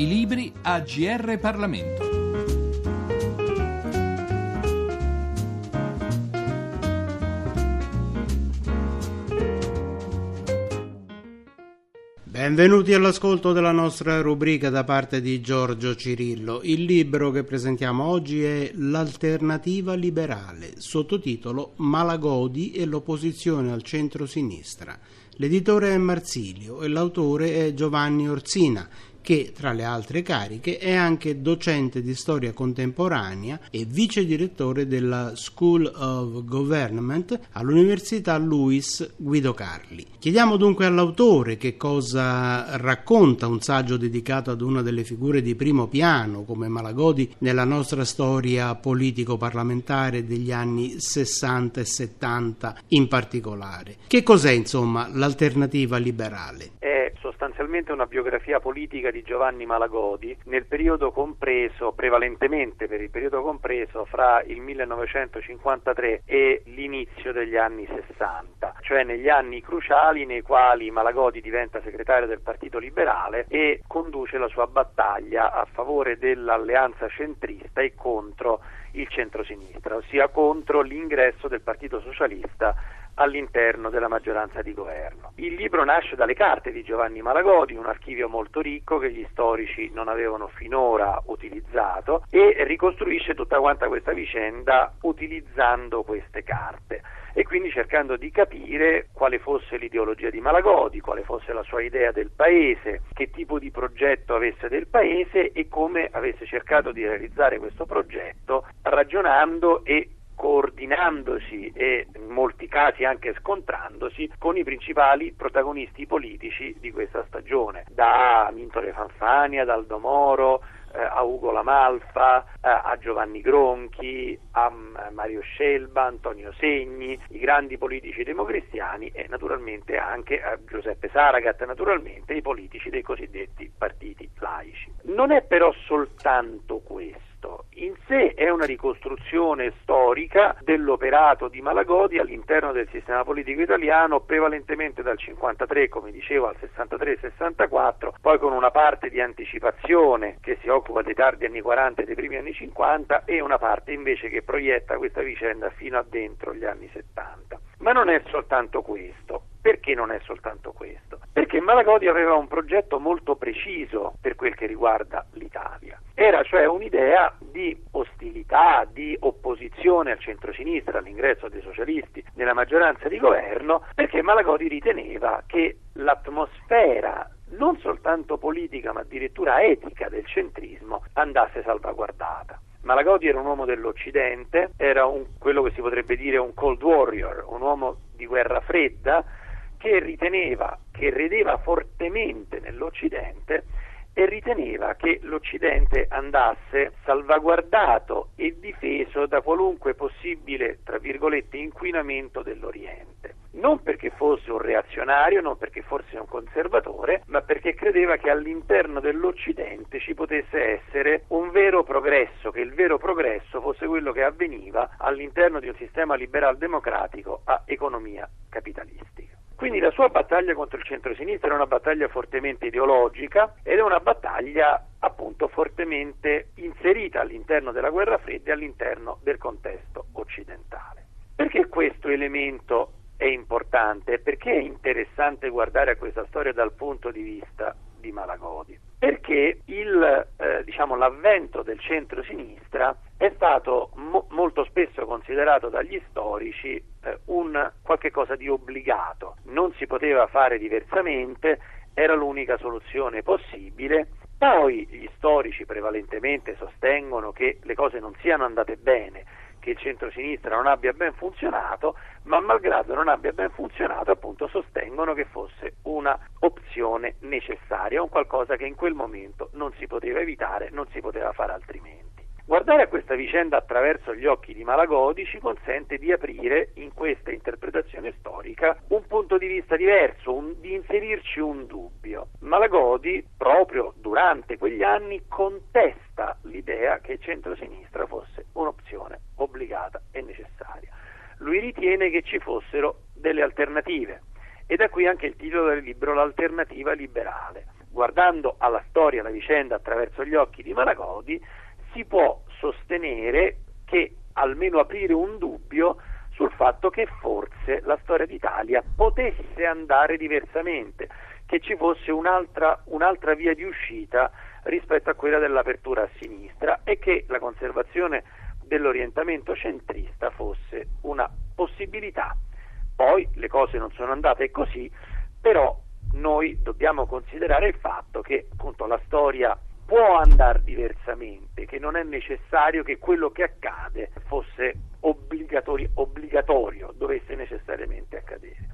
I libri a GR Parlamento. Benvenuti all'ascolto della nostra rubrica da parte di Giorgio Cirillo. Il libro che presentiamo oggi è L'alternativa liberale, sottotitolo Malagodi e l'opposizione al centro-sinistra. L'editore è Marsilio e l'autore è Giovanni Orsina che tra le altre cariche è anche docente di storia contemporanea e vice direttore della School of Government all'Università Luis Guido Carli. Chiediamo dunque all'autore che cosa racconta un saggio dedicato ad una delle figure di primo piano come Malagodi nella nostra storia politico-parlamentare degli anni 60 e 70 in particolare. Che cos'è insomma l'alternativa liberale? È sostanzialmente una biografia politica di Giovanni Malagodi nel periodo compreso, prevalentemente per il periodo compreso fra il 1953 e l'inizio degli anni 60, cioè negli anni cruciali nei quali Malagodi diventa segretario del Partito Liberale e conduce la sua battaglia a favore dell'alleanza centrista e contro il centrosinistra, ossia contro l'ingresso del Partito Socialista all'interno della maggioranza di governo. Il libro nasce dalle carte di Giovanni Malagodi, un archivio molto ricco che gli storici non avevano finora utilizzato e ricostruisce tutta quanta questa vicenda utilizzando queste carte e quindi cercando di capire quale fosse l'ideologia di Malagodi, quale fosse la sua idea del paese, che tipo di progetto avesse del paese e come avesse cercato di realizzare questo progetto ragionando e coordinandosi e in molti casi anche scontrandosi con i principali protagonisti politici di questa stagione, da Mintore Fanfania, ad Aldo Moro, eh, a Ugo Lamalfa, eh, a Giovanni Gronchi, a eh, Mario Scelba, Antonio Segni, i grandi politici democristiani e naturalmente anche a Giuseppe Saragat, naturalmente i politici dei cosiddetti partiti laici. Non è però soltanto questo in sé è una ricostruzione storica dell'operato di Malagodi all'interno del sistema politico italiano, prevalentemente dal 53, come dicevo, al 63-64, poi con una parte di anticipazione che si occupa dei tardi anni 40 e dei primi anni 50 e una parte invece che proietta questa vicenda fino a dentro gli anni 70. Ma non è soltanto questo. Perché non è soltanto questo? Perché Malagodi aveva un progetto molto preciso per quel che riguarda l'Italia. Era cioè un'idea di ostilità, di opposizione al centro-sinistra, all'ingresso dei socialisti nella maggioranza di governo, perché Malagodi riteneva che l'atmosfera non soltanto politica ma addirittura etica del centrismo andasse salvaguardata. Malagodi era un uomo dell'Occidente, era un, quello che si potrebbe dire un cold warrior, un uomo di guerra fredda che riteneva, che credeva fortemente nell'Occidente e riteneva che l'Occidente andasse salvaguardato e difeso da qualunque possibile, tra virgolette, inquinamento dell'Oriente. Non perché fosse un reazionario, non perché fosse un conservatore, ma perché credeva che all'interno dell'Occidente ci potesse essere un vero progresso, che il vero progresso fosse quello che avveniva all'interno di un sistema liberal democratico a economia capitalistica. Quindi la sua battaglia contro il centro-sinistra è una battaglia fortemente ideologica ed è una battaglia appunto fortemente inserita all'interno della guerra fredda e all'interno del contesto occidentale. Perché questo elemento è importante? Perché è interessante guardare a questa storia dal punto di vista di Malagodi? Perché il, eh, diciamo, l'avvento del centro-sinistra è stato mo- molto spesso considerato dagli storici eh, un qualche di obbligato, non si poteva fare diversamente, era l'unica soluzione possibile. Poi gli storici prevalentemente sostengono che le cose non siano andate bene, che il centro-sinistra non abbia ben funzionato, ma malgrado non abbia ben funzionato, appunto sostengono che fosse una opzione necessaria, un qualcosa che in quel momento non si poteva evitare, non si poteva fare altrimenti. Guardare a questa vicenda attraverso gli occhi di Malagodi ci consente di aprire in questa interpretazione storica un punto di vista diverso, un, di inserirci un dubbio. Malagodi, proprio durante quegli anni, contesta l'idea che il centro-sinistra fosse un'opzione obbligata e necessaria. Lui ritiene che ci fossero delle alternative e da qui anche il titolo del libro L'alternativa liberale guardando alla storia, alla vicenda attraverso gli occhi di Malagodi, si può sostenere che almeno aprire un dubbio sul fatto che forse la storia d'Italia potesse andare diversamente, che ci fosse un'altra, un'altra via di uscita rispetto a quella dell'apertura a sinistra e che la conservazione dell'orientamento centrista fosse una possibilità. Poi le cose non sono andate così, però noi dobbiamo considerare il fatto che appunto la storia può andare diversamente, che non è necessario che quello che accade fosse obbligatorio, obbligatorio dovesse necessariamente accadere.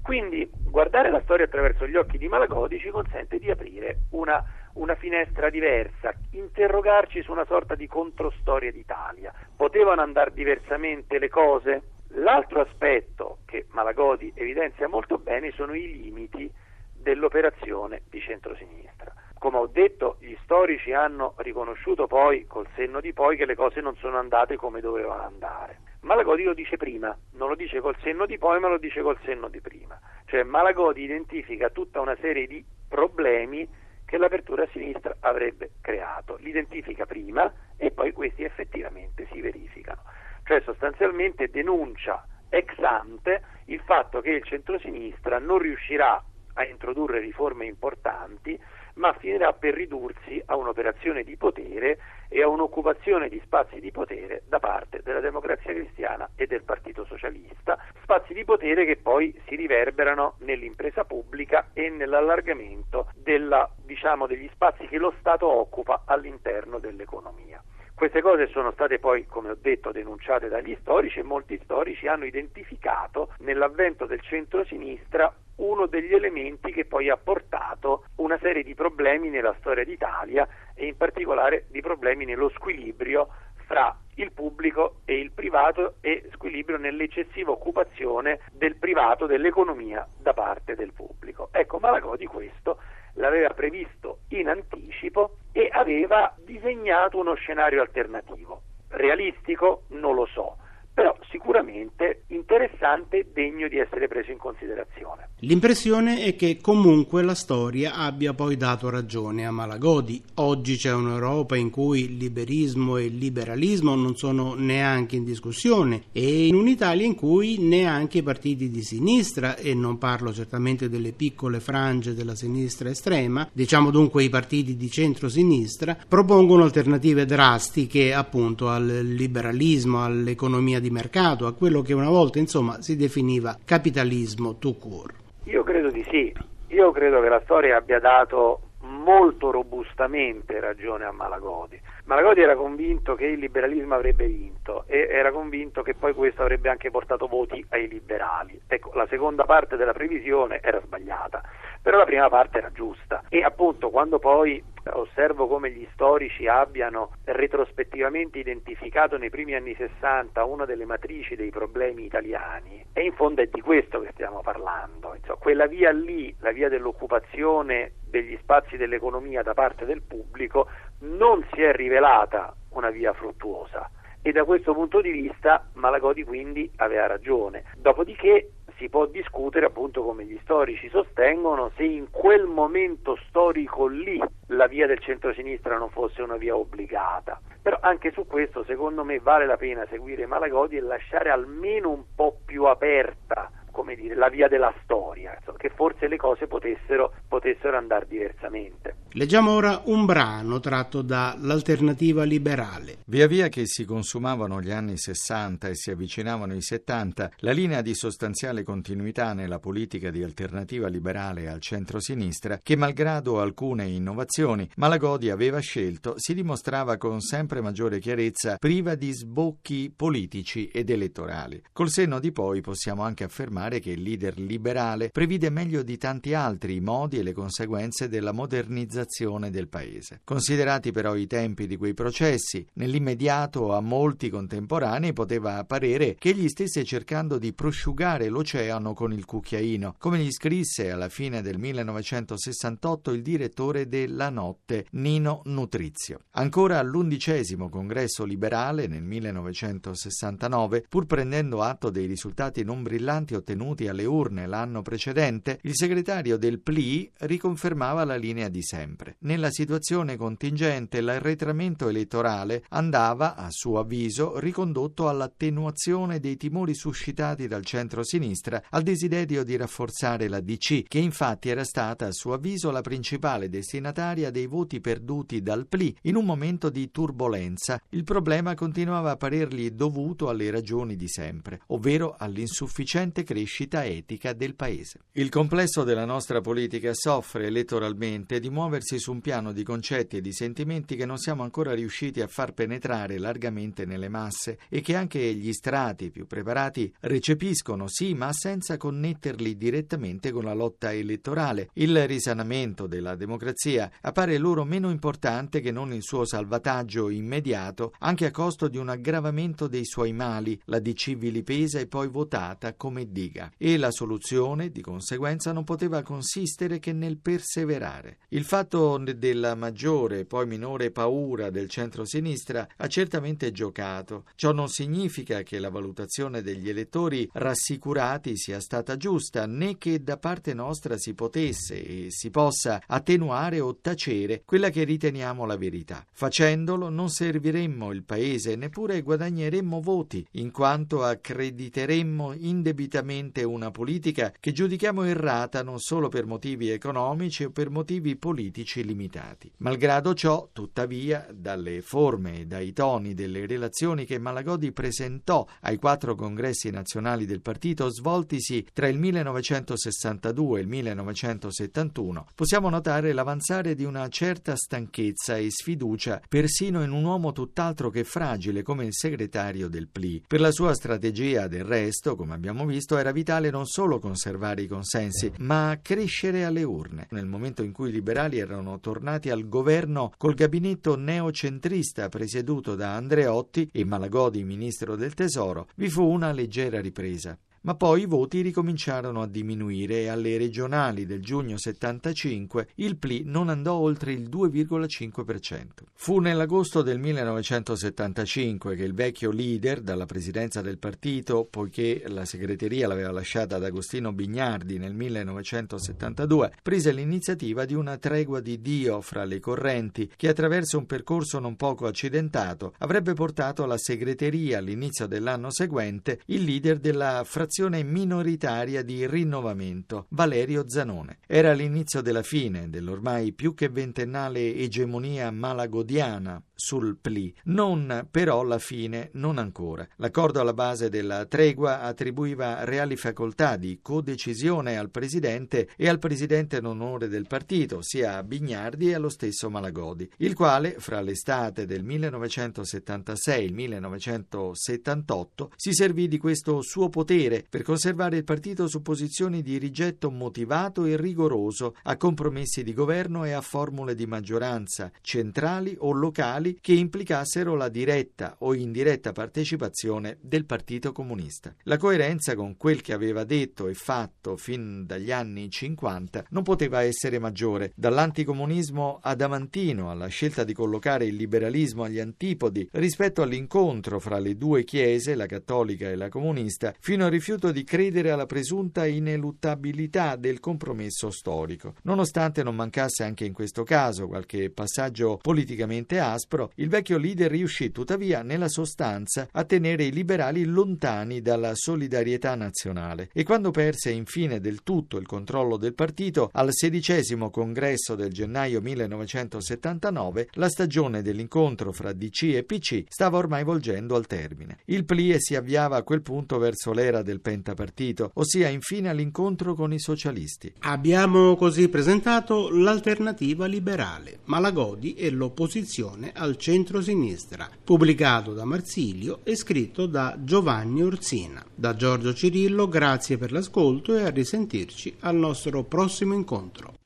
Quindi guardare la storia attraverso gli occhi di Malagodi ci consente di aprire una, una finestra diversa, interrogarci su una sorta di controstoria d'Italia. Potevano andare diversamente le cose? L'altro aspetto che Malagodi evidenzia molto bene sono i limiti dell'operazione di centrosinistra. Come ho detto, gli storici hanno riconosciuto poi, col senno di poi, che le cose non sono andate come dovevano andare. Malagodi lo dice prima, non lo dice col senno di poi, ma lo dice col senno di prima. Cioè Malagodi identifica tutta una serie di problemi che l'apertura a sinistra avrebbe creato. Li identifica prima e poi questi effettivamente si verificano. Cioè sostanzialmente denuncia ex ante il fatto che il centrosinistra non riuscirà a introdurre riforme importanti, ma finirà per ridursi a un'operazione di potere e a un'occupazione di spazi di potere da parte della democrazia cristiana e del Partito Socialista, spazi di potere che poi si riverberano nell'impresa pubblica e nell'allargamento della, diciamo, degli spazi che lo Stato occupa all'interno dell'economia. Queste cose sono state poi, come ho detto, denunciate dagli storici e molti storici hanno identificato nell'avvento del centro-sinistra uno degli elementi che poi ha portato una serie di problemi nella storia d'Italia e in particolare di problemi nello squilibrio fra il pubblico e il privato e squilibrio nell'eccessiva occupazione del privato dell'economia da parte del pubblico. Ecco, Malagodi questo l'aveva previsto in anticipo e aveva disegnato uno scenario alternativo. Realistico? Non lo so, però sicuramente interessante e degno di essere preso in considerazione. L'impressione è che comunque la storia abbia poi dato ragione a Malagodi. Oggi c'è un'Europa in cui liberismo e liberalismo non sono neanche in discussione e in un'Italia in cui neanche i partiti di sinistra, e non parlo certamente delle piccole frange della sinistra estrema, diciamo dunque i partiti di centro-sinistra, propongono alternative drastiche appunto al liberalismo, all'economia di mercato, a quello che una volta insomma si definiva capitalismo tout court. Io credo di sì, io credo che la storia abbia dato molto robustamente ragione a Malagodi. Malagodi era convinto che il liberalismo avrebbe vinto e era convinto che poi questo avrebbe anche portato voti ai liberali. Ecco, la seconda parte della previsione era sbagliata, però la prima parte era giusta e appunto quando poi osservo come gli storici abbiano retrospettivamente identificato nei primi anni 60 una delle matrici dei problemi italiani. E in fondo è di questo che stiamo parlando, Insomma, quella via lì, la via dell'occupazione degli spazi dell'economia da parte del pubblico non si è rivelata una via fruttuosa. E da questo punto di vista Malagodi quindi aveva ragione. Dopodiché si può discutere appunto come gli storici sostengono se in quel momento storico lì la via del centro-sinistra non fosse una via obbligata. Però anche su questo secondo me vale la pena seguire Malagodi e lasciare almeno un po' più aperta come dire, la via della storia, che forse le cose potessero, potessero andare diversamente. Leggiamo ora un brano tratto da L'alternativa liberale. Via via che si consumavano gli anni 60 e si avvicinavano i 70, la linea di sostanziale continuità nella politica di alternativa liberale al centro-sinistra, che malgrado alcune innovazioni Malagodi aveva scelto, si dimostrava con sempre maggiore chiarezza priva di sbocchi politici ed elettorali. Col senno di poi possiamo anche affermare che il leader liberale previde meglio di tanti altri i modi e le conseguenze della modernizzazione liberalizzazione del paese. Considerati però i tempi di quei processi, nell'immediato a molti contemporanei poteva apparire che egli stesse cercando di prosciugare l'oceano con il cucchiaino, come gli scrisse alla fine del 1968 il direttore della Notte, Nino Nutrizio. Ancora all'undicesimo congresso liberale nel 1969, pur prendendo atto dei risultati non brillanti ottenuti alle urne l'anno precedente, il segretario del PLI riconfermava la linea di sempre. Nella situazione contingente l'arretramento elettorale andava, a suo avviso, ricondotto all'attenuazione dei timori suscitati dal centro-sinistra, al desiderio di rafforzare la DC, che infatti era stata, a suo avviso, la principale destinataria dei voti perduti dal PLI in un momento di turbolenza. Il problema continuava a parergli dovuto alle ragioni di sempre, ovvero all'insufficiente crescita etica del paese. Il complesso della nostra politica soffre elettoralmente di muoversi su un piano di concetti e di sentimenti che non siamo ancora riusciti a far penetrare largamente nelle masse e che anche gli strati più preparati recepiscono, sì, ma senza connetterli direttamente con la lotta elettorale. Il risanamento della democrazia appare loro meno importante che non il suo salvataggio immediato, anche a costo di un aggravamento dei suoi mali, la DC vilipesa e poi votata come diga. E la soluzione, di conseguenza, non poteva consistere che nel perseverare. Il fatto della maggiore e poi minore paura del centro-sinistra ha certamente giocato. Ciò non significa che la valutazione degli elettori rassicurati sia stata giusta, né che da parte nostra si potesse e si possa attenuare o tacere quella che riteniamo la verità. Facendolo non serviremmo il paese, neppure guadagneremmo voti, in quanto accrediteremmo indebitamente una politica che giudichiamo errata non solo per motivi economici o per motivi politici limitati. Malgrado ciò, tuttavia, dalle forme e dai toni delle relazioni che Malagodi presentò ai quattro congressi nazionali del partito svoltisi tra il 1962 e il 1971, possiamo notare l'avanzare di una certa stanchezza e sfiducia persino in un uomo tutt'altro che fragile come il segretario del PLI. Per la sua strategia, del resto, come abbiamo visto, era vitale non solo conservare i consensi, ma crescere alle urne. Nel momento in cui i liberali erano tornati al governo col gabinetto neocentrista presieduto da Andreotti e Malagodi ministro del Tesoro, vi fu una leggera ripresa ma poi i voti ricominciarono a diminuire e alle regionali del giugno 75 il PLI non andò oltre il 2,5%. Fu nell'agosto del 1975 che il vecchio leader dalla presidenza del partito, poiché la segreteria l'aveva lasciata ad Agostino Bignardi nel 1972, prese l'iniziativa di una tregua di Dio fra le correnti che attraverso un percorso non poco accidentato avrebbe portato alla segreteria all'inizio dell'anno seguente il leader della frazione frazione minoritaria di rinnovamento, Valerio Zanone. Era l'inizio della fine dell'ormai più che ventennale egemonia malagodiana sul PLI, non però la fine, non ancora. L'accordo alla base della tregua attribuiva reali facoltà di codecisione al Presidente e al Presidente in onore del partito, sia a Bignardi e allo stesso Malagodi, il quale, fra l'estate del 1976 e il 1978, si servì di questo suo potere per conservare il partito su posizioni di rigetto motivato e rigoroso a compromessi di governo e a formule di maggioranza centrali o locali che implicassero la diretta o indiretta partecipazione del Partito Comunista. La coerenza con quel che aveva detto e fatto fin dagli anni 50 non poteva essere maggiore, dall'anticomunismo adamantino alla scelta di collocare il liberalismo agli antipodi rispetto all'incontro fra le due chiese, la cattolica e la comunista, fino al rifiuto di credere alla presunta ineluttabilità del compromesso storico. Nonostante non mancasse anche in questo caso qualche passaggio politicamente aspro, il vecchio leader riuscì tuttavia nella sostanza a tenere i liberali lontani dalla solidarietà nazionale e quando perse infine del tutto il controllo del partito al sedicesimo congresso del gennaio 1979 la stagione dell'incontro fra DC e PC stava ormai volgendo al termine. Il PLIE si avviava a quel punto verso l'era del pentapartito, ossia infine all'incontro con i socialisti. Abbiamo così presentato l'alternativa liberale, Malagodi e l'opposizione al al centro-sinistra, pubblicato da Marsilio e scritto da Giovanni Orsina. Da Giorgio Cirillo grazie per l'ascolto e a risentirci al nostro prossimo incontro.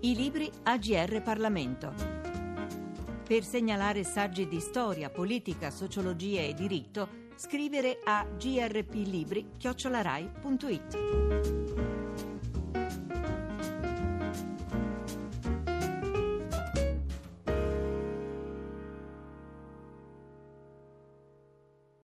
I libri AGR Parlamento. Per segnalare saggi di storia, politica, sociologia e diritto, scrivere a grplibri@rai.it.